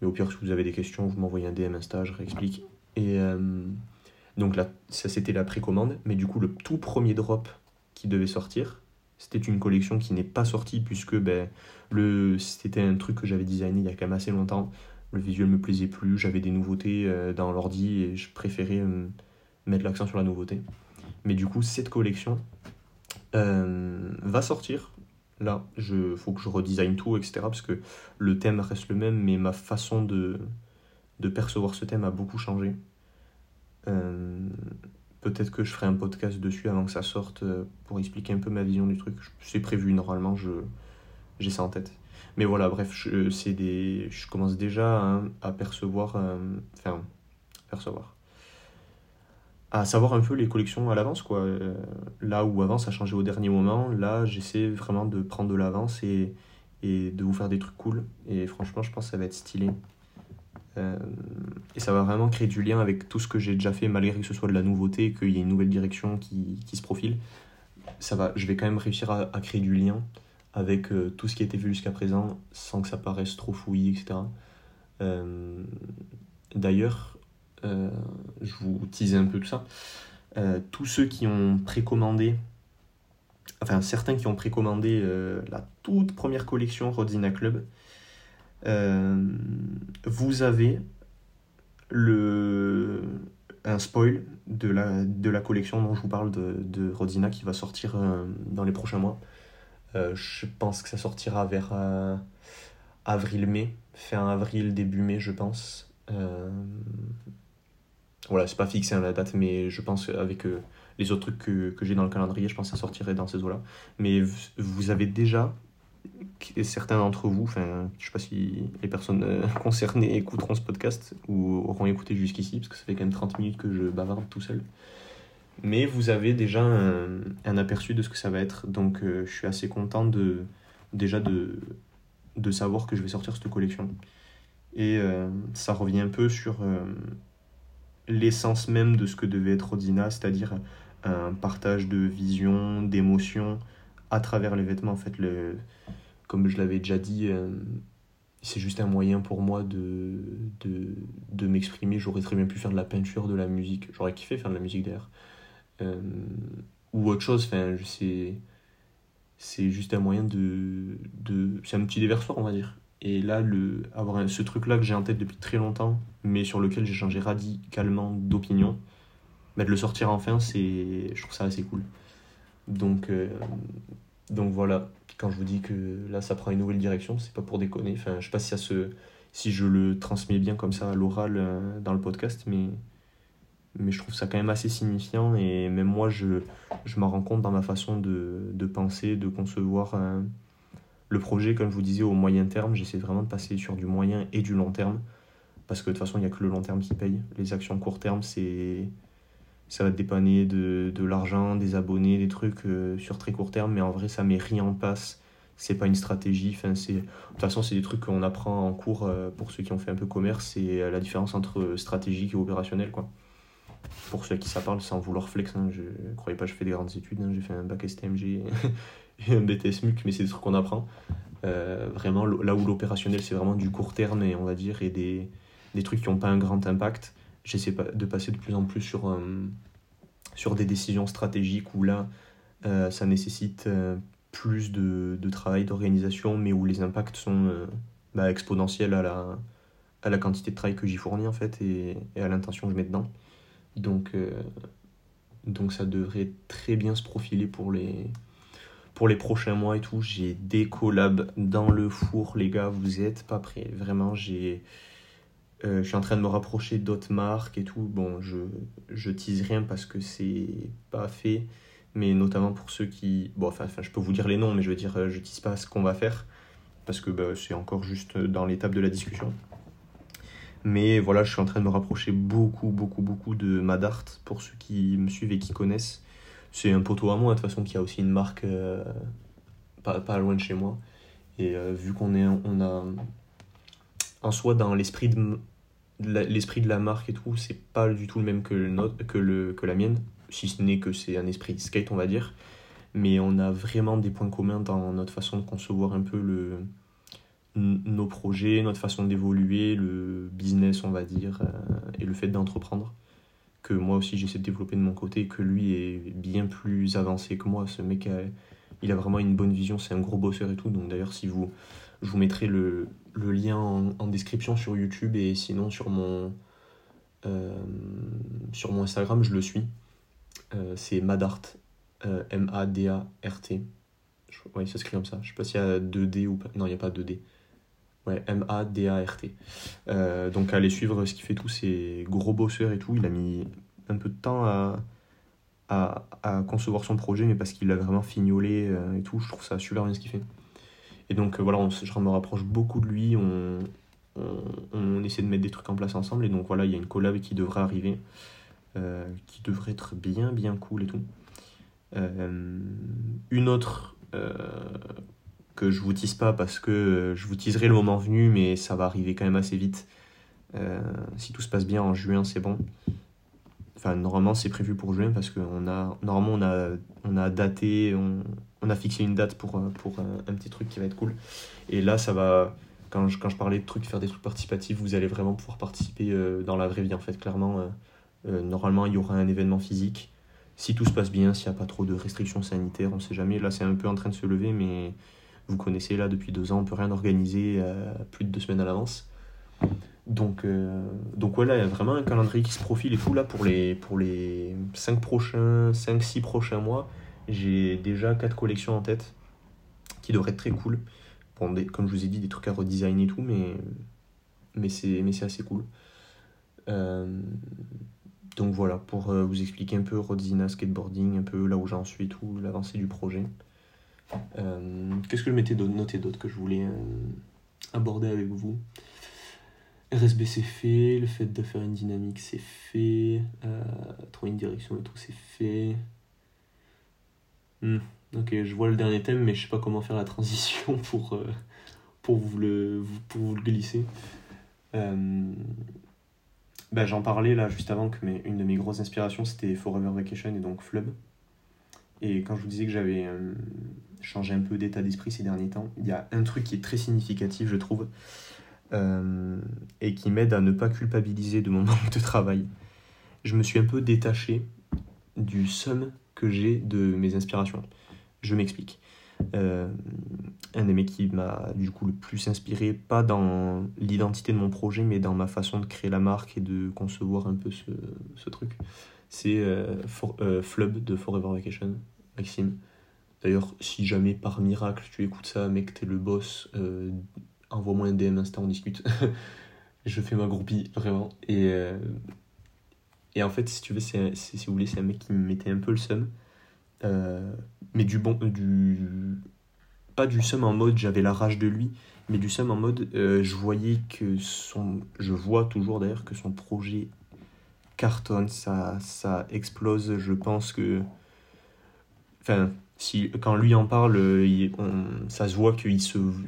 mais au pire, si vous avez des questions, vous m'envoyez un DM Insta, je réexplique. Et euh, donc là, ça c'était la précommande, mais du coup, le tout premier drop qui devait sortir, C'était une collection qui n'est pas sortie puisque ben, c'était un truc que j'avais designé il y a quand même assez longtemps. Le visuel me plaisait plus, j'avais des nouveautés euh, dans l'ordi et je préférais euh, mettre l'accent sur la nouveauté. Mais du coup, cette collection va sortir. Là, il faut que je redesign tout, etc. Parce que le thème reste le même, mais ma façon de, de percevoir ce thème a beaucoup changé. Peut-être que je ferai un podcast dessus avant que ça sorte pour expliquer un peu ma vision du truc. C'est prévu normalement, je, j'ai ça en tête. Mais voilà, bref, je, des, je commence déjà à, percevoir, euh, enfin, percevoir, à savoir un peu les collections à l'avance, quoi. Euh, là où avant ça changeait au dernier moment, là j'essaie vraiment de prendre de l'avance et, et de vous faire des trucs cool. Et franchement, je pense que ça va être stylé. Euh, et ça va vraiment créer du lien avec tout ce que j'ai déjà fait, malgré que ce soit de la nouveauté, qu'il y ait une nouvelle direction qui, qui, se profile. Ça va, je vais quand même réussir à, créer du lien avec euh, tout ce qui a été vu jusqu'à présent sans que ça paraisse trop fouillis, etc. Euh, d'ailleurs, je vous teasais un peu tout ça. tous ceux qui ont précommandé, enfin certains qui ont précommandé la toute première collection Rodzina Club, vous avez le, un spoil de la, de la collection dont je vous parle de, de Rodina qui va sortir dans les prochains mois. Euh, je pense que ça sortira vers euh, avril-mai, fin avril, début mai, je pense. Euh, voilà, c'est pas fixé à la date, mais je pense avec les autres trucs que, que j'ai dans le calendrier, je pense que ça sortirait dans ces eaux-là. Mais vous avez déjà, certains d'entre vous, enfin, je sais pas si les personnes concernées écouteront ce podcast ou auront écouté jusqu'ici, parce que ça fait quand même 30 minutes que je bavarde tout seul mais vous avez déjà un, aperçu de ce que ça va être. Donc euh, je suis assez content de déjà de, de savoir que je vais sortir cette collection. Et euh, ça revient un peu sur euh, l'essence même de ce que devait être Rodina, c'est-à-dire un partage de vision, d'émotion à travers les vêtements. En fait, le, comme je l'avais déjà dit, c'est juste un moyen pour moi de, de, de m'exprimer. J'aurais très bien pu faire de la peinture, de la musique. J'aurais kiffé faire de la musique d'ailleurs. Euh, ou autre chose. Enfin, sais c'est juste un moyen de, de c'est un petit déversoir on va dire et là le avoir ce truc là que j'ai en tête depuis très longtemps mais sur lequel j'ai changé radicalement d'opinion bah, de le sortir enfin c'est je trouve ça assez cool donc euh, donc voilà quand je vous dis que là ça prend une nouvelle direction c'est pas pour déconner enfin je sais pas si ça si je le transmets bien comme ça à l'oral euh, dans le podcast mais je trouve ça quand même assez signifiant et même moi je, je m'en rends compte dans ma façon de, de penser, de concevoir euh, le projet, comme je vous disais, au moyen terme. J'essaie vraiment de passer sur du moyen et du long terme parce que de toute façon il n'y a que le long terme qui paye. Les actions court terme, c'est ça va te dépanner de, de l'argent, des abonnés, des trucs euh, sur très court terme, mais en vrai ça met rien en passe. C'est pas une stratégie. Enfin. De toute façon, c'est des trucs qu'on apprend en cours euh, pour ceux qui ont fait un peu commerce. C'est la différence entre stratégique et opérationnel. Quoi pour ceux à qui ça parle, sans vouloir flex, hein, je ne croyais pas que je fais des grandes études, hein, j'ai fait un bac STMG et un BTS MUC, mais c'est des trucs qu'on apprend. Euh, vraiment, là où l'opérationnel, c'est vraiment du court terme, et on va dire, et des, des trucs qui n'ont pas un grand impact, j'essaie de passer de plus en plus sur, euh, sur des décisions stratégiques où là, euh, ça nécessite plus de, de travail, d'organisation, mais où les impacts sont bah, exponentiels à la, à la quantité de travail que j'y fournis, en fait, et, à l'intention que je mets dedans. Donc, euh, donc ça devrait très bien se profiler pour les, pour les prochains mois et tout. J'ai des collabs dans le four, les gars, vous êtes pas prêts. Vraiment, j'ai. Euh, je suis en train de me rapprocher d'autres marques et tout. Bon, je, je tease rien parce que c'est pas fait, mais notamment pour ceux qui. Bon, enfin, je peux vous dire les noms, mais je veux dire, euh, je tease pas ce qu'on va faire parce que bah, c'est encore juste dans l'étape de la discussion. Mais voilà, je suis en train de me rapprocher beaucoup, beaucoup, beaucoup de Madart pour ceux qui me suivent et qui connaissent. C'est un poteau à moi, de toute façon, qui a aussi une marque euh, pas, pas, loin de chez moi. Et vu qu'on est, on a en soi dans l'esprit de l'esprit de la marque et tout, c'est pas du tout le même que, le que, le, que la mienne, si ce n'est que c'est un esprit skate, on va dire. Mais on a vraiment des points communs dans notre façon de concevoir un peu le, nos projets, notre façon d'évoluer, le business, on va dire, euh, et le fait d'entreprendre. Que moi aussi j'essaie de développer de mon côté, que lui est bien plus avancé que moi. Ce mec a il a vraiment une bonne vision, c'est un gros bosseur et tout. Donc d'ailleurs, si vous, je vous mettrai le, le lien en, description sur YouTube et sinon sur mon, euh, sur mon Instagram, je le suis. Euh, c'est Madart, euh, M-A-D-A-R-T. Ouais, ça s'écrit comme ça. Je sais pas s'il y a 2D ou pas. Non, il n'y a pas 2D. Ouais, M-A-D-A-R-T. donc allez suivre ce qu'il fait tout, c'est gros bosseur et tout. Il a mis un peu de temps à, à, à concevoir son projet, mais parce qu'il l'a vraiment fignolé et tout. Je trouve ça super bien ce qu'il fait. Et donc voilà, on, je me rapproche beaucoup de lui. On, on, essaie de mettre des trucs en place ensemble. Et donc voilà, il y a une collab qui devrait arriver, euh, qui devrait être bien, bien cool et tout. Euh, une autre euh, que je vous tease pas parce que je vous teaserai le moment venu, mais ça va arriver quand même assez vite. si tout se passe bien en juin, c'est bon. Enfin, normalement, c'est prévu pour juin parce qu'on a, normalement, on a, on a daté, on, a fixé une date pour, pour un petit truc qui va être cool. Et là, ça va, quand je, quand parlais de trucs, faire des trucs participatifs, vous allez vraiment pouvoir participer euh, dans la vraie vie en fait. Clairement, euh, euh, normalement, il y aura un événement physique. Si tout se passe bien, s'il n'y a pas trop de restrictions sanitaires, on ne sait jamais. Là, c'est un peu en train de se lever, mais vous connaissez, là, depuis deux ans, on peut rien organiser plus de deux semaines à l'avance. Donc, donc voilà, il y a vraiment un calendrier qui se profile et tout. Là, pour les, pour les 5 prochains, 5-6 prochains mois, j'ai déjà quatre collections en tête qui devraient être très cool comme je vous ai dit, des trucs à redesigner et tout, mais, c'est assez cool. Euh, donc voilà, pour euh, vous expliquer un peu Rodzina Skateboarding, un peu là où j'en suis et tout, l'avancée du projet. Euh, qu'est-ce que je m'étais noté d'autre que je voulais aborder avec vous? RSB c'est fait, le fait de faire une dynamique c'est fait, trouver une direction et tout c'est fait. Hmm. Ok, je vois le dernier thème, mais je sais pas comment faire la transition pour, euh, pour, vous, le, pour vous le glisser. Euh, bah, J'en parlais là juste avant que une de mes grosses inspirations c'était Forever Vacation et donc Flub. Et quand je vous disais que j'avais euh, changé un peu d'état d'esprit ces derniers temps, il y a un truc qui est très significatif, je trouve, et qui m'aide à ne pas culpabiliser de mon manque de travail. Je me suis un peu détaché du somme que j'ai de mes inspirations. Je m'explique. Euh, un des mecs qui m'a du coup le plus inspiré, pas dans l'identité de mon projet, mais dans ma façon de créer la marque et de concevoir un peu ce, truc, c'est euh, euh, Flub de Forever Vacation, Maxime. D'ailleurs, si jamais par miracle tu écoutes ça, mec, t'es le boss, envoie-moi un DM Insta, on discute. je fais ma groupie, vraiment. Et, et en fait, si tu veux, c'est, si vous voulez, c'est un mec qui me mettait un peu le seum. Euh, mais du bon. Du, pas du seum en mode j'avais la rage de lui, mais du seum en mode euh, je voyais que son. Je vois toujours d'ailleurs que son projet cartonne, ça, ça explose. Je pense que. Enfin, si, quand lui en parle, on, ça se voit qu'il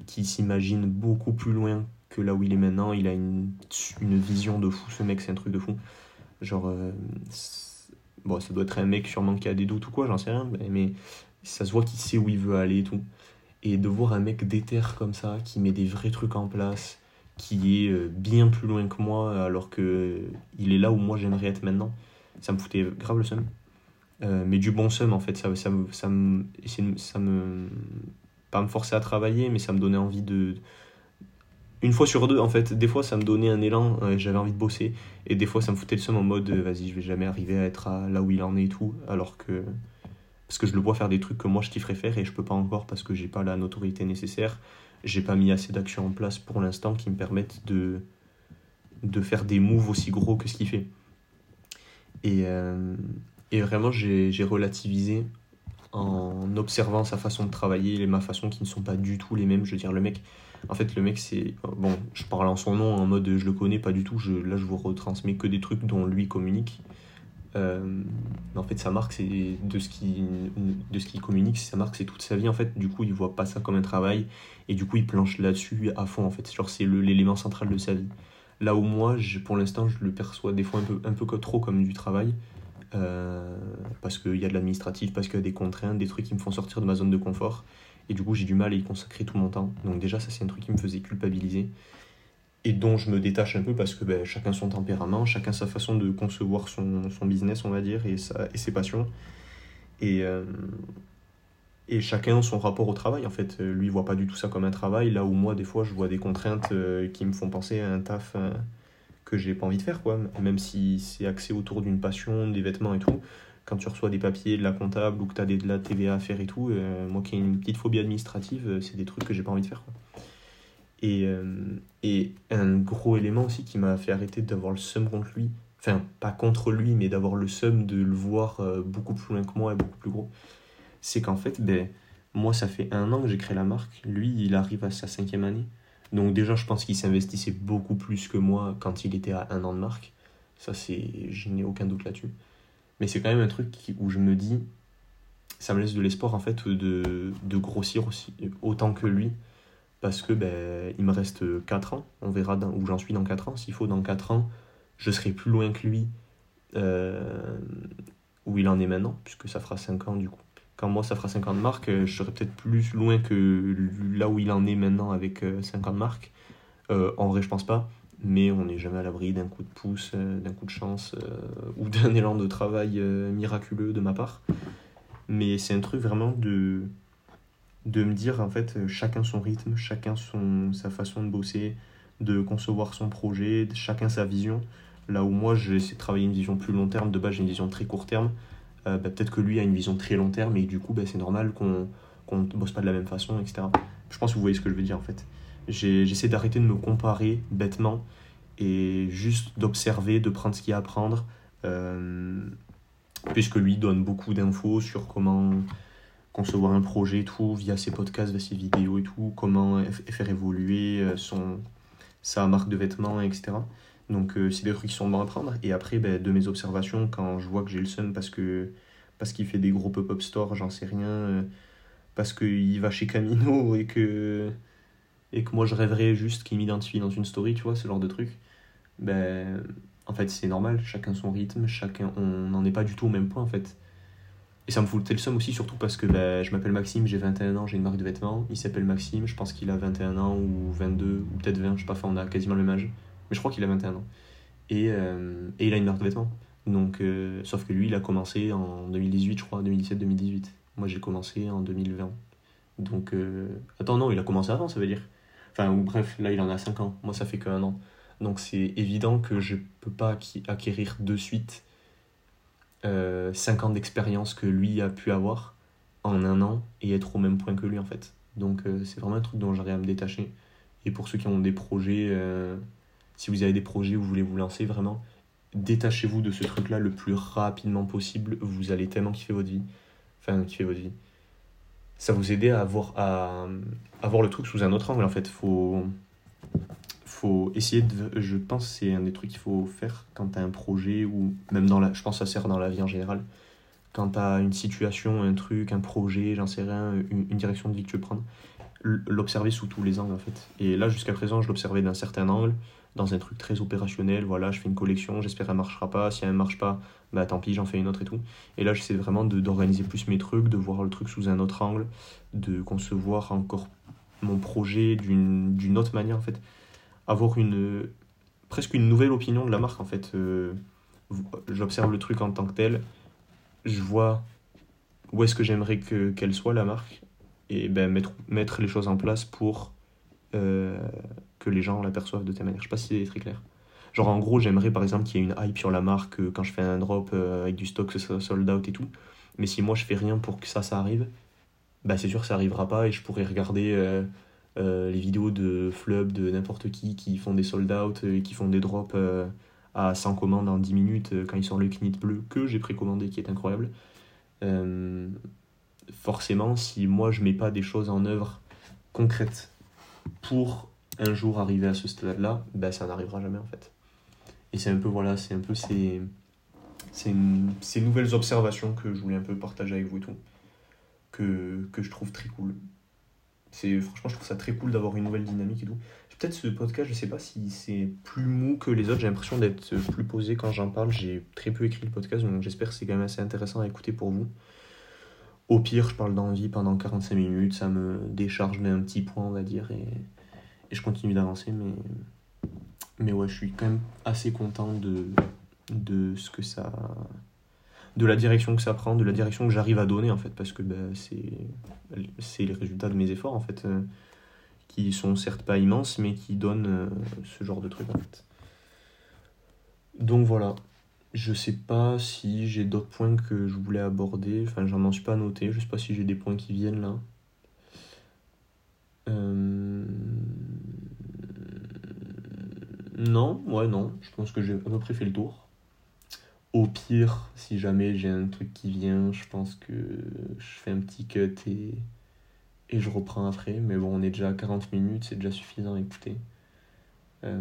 qu'il s'imagine beaucoup plus loin que là où il est maintenant. Il a une, une vision de fou, ce mec, c'est un truc de fou. Genre, euh, Bon, ça doit être un mec sûrement qui a des doutes ou quoi, j'en sais rien, mais ça se voit qu'il sait où il veut aller et tout. Et de voir un mec déter comme ça, qui met des vrais trucs en place, qui est euh, bien plus loin que moi, alors que il est là où moi j'aimerais être maintenant, ça me foutait grave le seum. Euh, mais du bon seum en fait, ça, ça, me, ça me. Pas me forcer à travailler, mais ça me donnait envie de, une fois sur deux, en fait, des fois ça me donnait un élan, euh, j'avais envie de bosser, et des fois ça me foutait le seum en mode euh, vas-y, je vais jamais arriver à être là où il en est et tout, alors que. Parce que je le vois faire des trucs que moi je kifferais faire et je peux pas encore parce que j'ai pas la notoriété nécessaire, j'ai pas mis assez d'actions en place pour l'instant qui me permettent de, de faire des moves aussi gros que ce qu'il fait. Et, et vraiment, j'ai relativisé en observant sa façon de travailler et ma façon qui ne sont pas du tout les mêmes. Je veux dire, le mec, en fait, le mec, c'est. Bon, je parle en son nom en mode je le connais pas du tout. Je, là, je vous retransmets que des trucs dont lui communique. Euh, en fait, sa marque, c'est de ce ce qu'il communique, sa marque, c'est toute sa vie. En fait, du coup, il voit pas ça comme un travail et du coup, il planche là-dessus à fond. En fait, genre, c'est l'élément central de sa vie. Là où moi, pour l'instant, je le perçois des fois un peu, un peu trop comme du travail. Euh, parce qu'il y a de l'administratif, parce qu'il y a des contraintes, des trucs qui me font sortir de ma zone de confort. Et du coup, j'ai du mal à y consacrer tout mon temps. Donc déjà, ça c'est un truc qui me faisait culpabiliser. Et dont je me détache un peu parce que ben, chacun son tempérament, chacun sa façon de concevoir son, business, on va dire, et, sa, et ses passions. Et, euh, et chacun son rapport au travail en fait. Lui il voit pas du tout ça comme un travail, là où moi des fois je vois des contraintes qui me font penser à un taf que j'ai pas envie de faire quoi, même si c'est axé autour d'une passion, des vêtements et tout quand tu reçois des papiers de la comptable ou que tu as de la TVA à faire et tout, euh, moi qui ai une petite phobie administrative, euh, c'est des trucs que j'ai pas envie de faire. Et, euh, et un gros élément aussi qui m'a fait arrêter d'avoir le seum contre lui, enfin pas contre lui, mais d'avoir le seum de le voir beaucoup plus loin que moi et beaucoup plus gros, c'est qu'en fait, ben, moi ça fait un an que j'ai créé la marque, lui il arrive à sa cinquième année. Donc déjà je pense qu'il s'investissait beaucoup plus que moi quand il était à un an de marque. Ça c'est, je n'ai aucun doute là-dessus. Mais c'est quand même un truc où je me dis, ça me laisse de l'espoir en fait de, grossir aussi autant que lui. Parce que ben, il me reste 4 ans, on verra où j'en suis dans 4 ans. S'il faut, dans 4 ans, je serai plus loin que lui euh, où il en est maintenant, puisque ça fera 5 ans du coup. Quand moi ça fera 5 ans de marque, euh, je serai peut-être plus loin que là où il en est maintenant avec 5 euh, ans de marque. en vrai, je pense pas mais on n'est jamais à l'abri d'un coup de pouce, euh, d'un coup de chance euh, ou d'un élan de travail euh, miraculeux de ma part. Mais c'est un truc vraiment de, de me dire en fait chacun son rythme, chacun son, sa façon de bosser, de concevoir son projet, chacun sa vision. Là où moi j'essaie de travailler une vision plus long terme, de base j'ai une vision très court terme, bah, peut-être que lui a une vision très long terme et du coup bah, c'est normal qu'on ne bosse pas de la même façon, etc. Je pense que vous voyez ce que je veux dire en fait. J'essaie d'arrêter de me comparer bêtement et juste d'observer, de prendre ce qu'il y a à prendre, euh, puisque lui donne beaucoup d'infos sur comment concevoir un projet et tout, via ses podcasts, via ses vidéos et tout, comment faire évoluer euh, son, sa marque de vêtements, etc. Donc euh, c'est des trucs qui sont bons à prendre. Et après, ben, de mes observations, quand je vois que j'ai le seum parce que parce qu'il fait des gros pop-up stores, j'en sais rien, parce qu'il va chez Camino et que et moi je rêverais juste qu'il m'identifie dans une story, tu vois, ce genre de truc, ben en fait c'est normal, chacun son rythme, chacun on n'en est pas du tout au même point en fait. Et ça me foutait le seum aussi, surtout parce que ben, je m'appelle Maxime, j'ai 21 ans, j'ai une marque de vêtements, il s'appelle Maxime, je pense qu'il a 21 ans ou 22 ou peut-être 20, je sais pas, enfin on a quasiment le même âge, mais je crois qu'il a 21 ans. Et, euh, et il a une marque de vêtements. Donc, euh, sauf que lui, il a commencé en 2018, je crois, 2017-2018. Moi, j'ai commencé en 2020. Donc, euh, attends, non, il a commencé avant, ça veut dire. Enfin, bref, là, il en a 5 ans. Moi, ça fait qu'un an. Donc, c'est évident que je peux pas acquérir de suite euh, 5 ans d'expérience que lui a pu avoir en un an et être au même point que lui, en fait. Donc, euh, c'est vraiment un truc dont j'arrive à me détacher. Et pour ceux qui ont des projets, euh, si vous avez des projets où vous voulez vous lancer, vraiment, détachez-vous de ce truc-là le plus rapidement possible. Vous allez tellement kiffer votre vie. Enfin, kiffer votre vie ça vous aider à avoir, à, le truc sous un autre angle en fait. Faut, faut essayer de. Je pense que c'est un des trucs qu'il faut faire quand tu as un projet ou même dans la. Je pense que ça sert dans la vie en général. Quand tu as une situation, un truc, un projet, j'en sais rien, une, direction de vie que tu veux prendre, l'observer sous tous les angles en fait. Et là, jusqu'à présent, je l'observais d'un certain angle dans un truc très opérationnel. Voilà, je fais une collection, j'espère qu'elle marchera pas. Si elle ne marche pas, bah tant pis, j'en fais une autre et tout. Et là, j'essaie vraiment d'organiser plus mes trucs, de voir le truc sous un autre angle, de concevoir encore mon projet d'une autre manière en fait. Avoir une presque une nouvelle opinion de la marque en fait. Euh, j'observe le truc en tant que tel, je vois où est-ce que j'aimerais qu'elle soit la marque et ben mettre, mettre les choses en place pour euh, que les gens l'aperçoivent de telle manière. Je sais pas si c'est très clair. Genre en gros, j'aimerais par exemple qu'il y ait une hype sur la marque euh, quand je fais un drop euh, avec du stock, sold out et tout. Mais si moi je fais rien pour que ça, ça arrive, bah c'est sûr que ça arrivera pas et je pourrais regarder les vidéos de flub de n'importe qui qui font des sold out et qui font des drops à 100 commandes en 10 minutes quand ils sortent le knit bleu que j'ai précommandé qui est incroyable. forcément, si moi je mets pas des choses en œuvre concrètes pour un jour arriver à ce stade-là, ben ça n'arrivera jamais en fait. Et c'est un peu, voilà, c'est un peu ces, ces, nouvelles observations que je voulais un peu partager avec vous et tout, que, que je trouve très cool. C'est, franchement, je trouve ça très cool d'avoir une nouvelle dynamique et tout. Peut-être ce podcast, je sais pas si c'est plus mou que les autres, j'ai l'impression d'être plus posé quand j'en parle. J'ai très peu écrit le podcast, donc j'espère que c'est quand même assez intéressant à écouter pour vous. Au pire, je parle d'envie pendant 45 minutes, ça me décharge d'un petit point, on va dire, et, et je continue d'avancer, mais, mais ouais, je suis quand même assez content de, de ce que ça de la direction que ça prend, de la direction que j'arrive à donner en fait, parce que ben, c'est les résultats de mes efforts en fait, euh, qui sont certes pas immenses, mais qui donnent euh, ce genre de truc en fait. Donc voilà, je sais pas si j'ai d'autres points que je voulais aborder, enfin j'en m'en suis pas noté, je sais pas si j'ai des points qui viennent là. Euh, non, ouais, non, je pense que j'ai à peu près fait le tour. Au pire, si jamais j'ai un truc qui vient, je pense que je fais un petit cut et, je reprends après. Mais bon, on est déjà à 40 minutes, c'est déjà suffisant à écouter. Euh,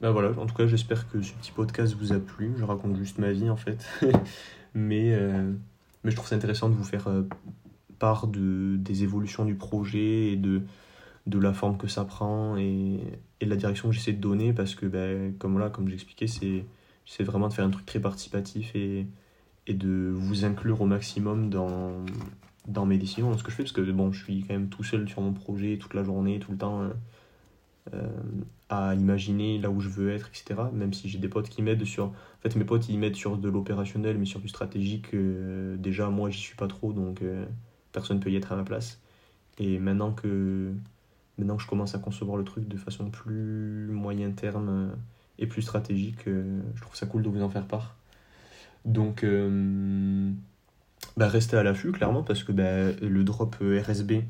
ben voilà, en tout cas, j'espère que ce petit podcast vous a plu. Je raconte juste ma vie en fait. mais, euh, mais je trouve ça intéressant de vous faire euh, part de, des évolutions du projet et de, de la forme que ça prend et, et de la direction que j'essaie de donner parce que, ben, comme là, comme j'expliquais, c'est, c'est vraiment de faire un truc très participatif et, et de vous inclure au maximum dans, dans mes décisions, dans ce que je fais, parce que bon, je suis quand même tout seul sur mon projet toute la journée, tout le temps. Euh, à imaginer là où je veux être, etc. Même si j'ai des potes qui m'aident sur. En fait, mes potes ils m'aident sur de l'opérationnel, mais sur du stratégique, euh, déjà moi j'y suis pas trop, donc euh, personne peut y être à ma place. Et maintenant que, maintenant que je commence à concevoir le truc de façon plus moyen terme euh, et plus stratégique, je trouve ça cool de vous en faire part. Donc, bah, restez à l'affût clairement parce que bah, le drop RSB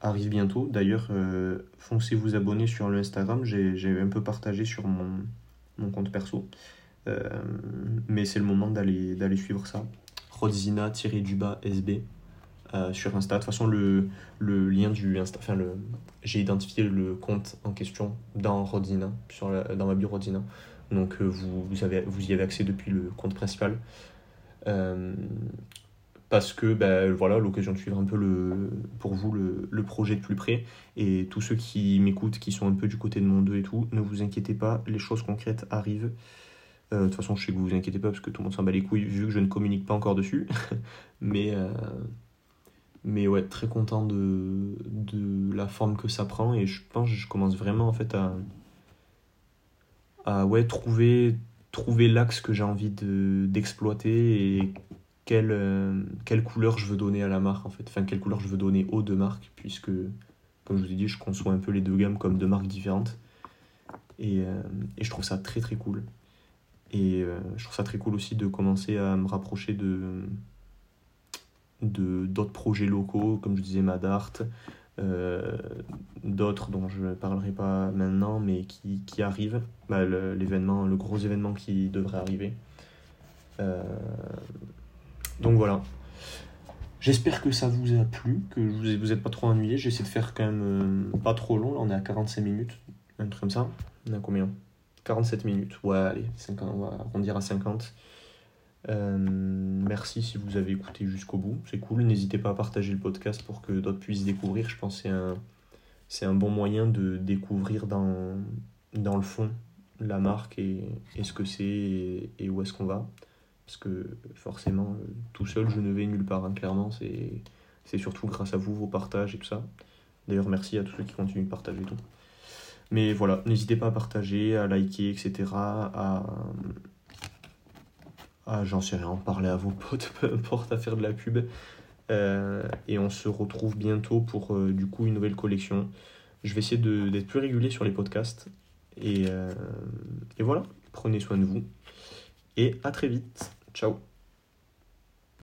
arrive bientôt. D'ailleurs, euh, foncez vous abonner sur l'Instagram. J'ai un peu partagé sur mon, mon compte perso. Euh, mais c'est le moment d'aller suivre ça. Rodzina-SB euh, sur Insta. De toute façon, le, le lien du Insta. Enfin, j'ai identifié le compte en question dans Rodzina, sur dans ma bio Rodzina. Donc, vous, vous, y avez accès depuis le compte principal parce que ben, voilà l'occasion de suivre un peu le, pour vous le, projet de plus près. Et tous ceux qui m'écoutent, qui sont un peu du côté de mon 2 et tout, ne vous inquiétez pas, les choses concrètes arrivent. Euh, de toute façon, je sais que vous vous inquiétez pas parce que tout le monde s'en bat les couilles vu que je ne communique pas encore dessus. mais, euh, mais ouais, très content de, de la forme que ça prend et je pense que je commence vraiment en fait à, à ouais, trouver, trouver l'axe que j'ai envie d'exploiter et quelle, euh, quelle couleur je veux donner à la marque en fait, enfin quelle couleur je veux donner aux deux marques, puisque comme je vous ai dit, je conçois un peu les deux gammes comme deux marques différentes. Et, euh, et je trouve ça très très cool. Et euh, je trouve ça très cool aussi de commencer à me rapprocher de d'autres projets locaux, comme je disais Madart, d'autres dont je ne parlerai pas maintenant, mais qui, qui arrivent, bah, le, gros événement qui devrait arriver. Donc voilà. J'espère que ça vous a plu, que vous n'êtes pas trop ennuyé. J'essaie de faire quand même euh, pas trop long. Là, on est à 45 minutes, un truc comme ça. On a combien? 47 minutes. Ouais, allez, 50, on va arrondir à 50. Euh, merci si vous avez écouté jusqu'au bout. C'est cool. N'hésitez pas à partager le podcast pour que d'autres puissent découvrir. Je pense que c'est un, un bon moyen de découvrir dans, dans le fond la marque et, ce que c'est et où est-ce qu'on va. Parce que forcément, euh, tout seul, je ne vais nulle part, hein, clairement. C'est surtout grâce à vous, vos partages et tout ça. D'ailleurs, merci à tous ceux qui continuent de partager tout. Mais voilà, n'hésitez pas à partager, à liker, etc. à j'en sais rien, en parler à vos potes, peu importe, à faire de la pub. Euh, et on se retrouve bientôt pour euh, du coup une nouvelle collection. Je vais essayer d'être plus régulier sur les podcasts. Et, et voilà, prenez soin de vous et à très vite. Ciao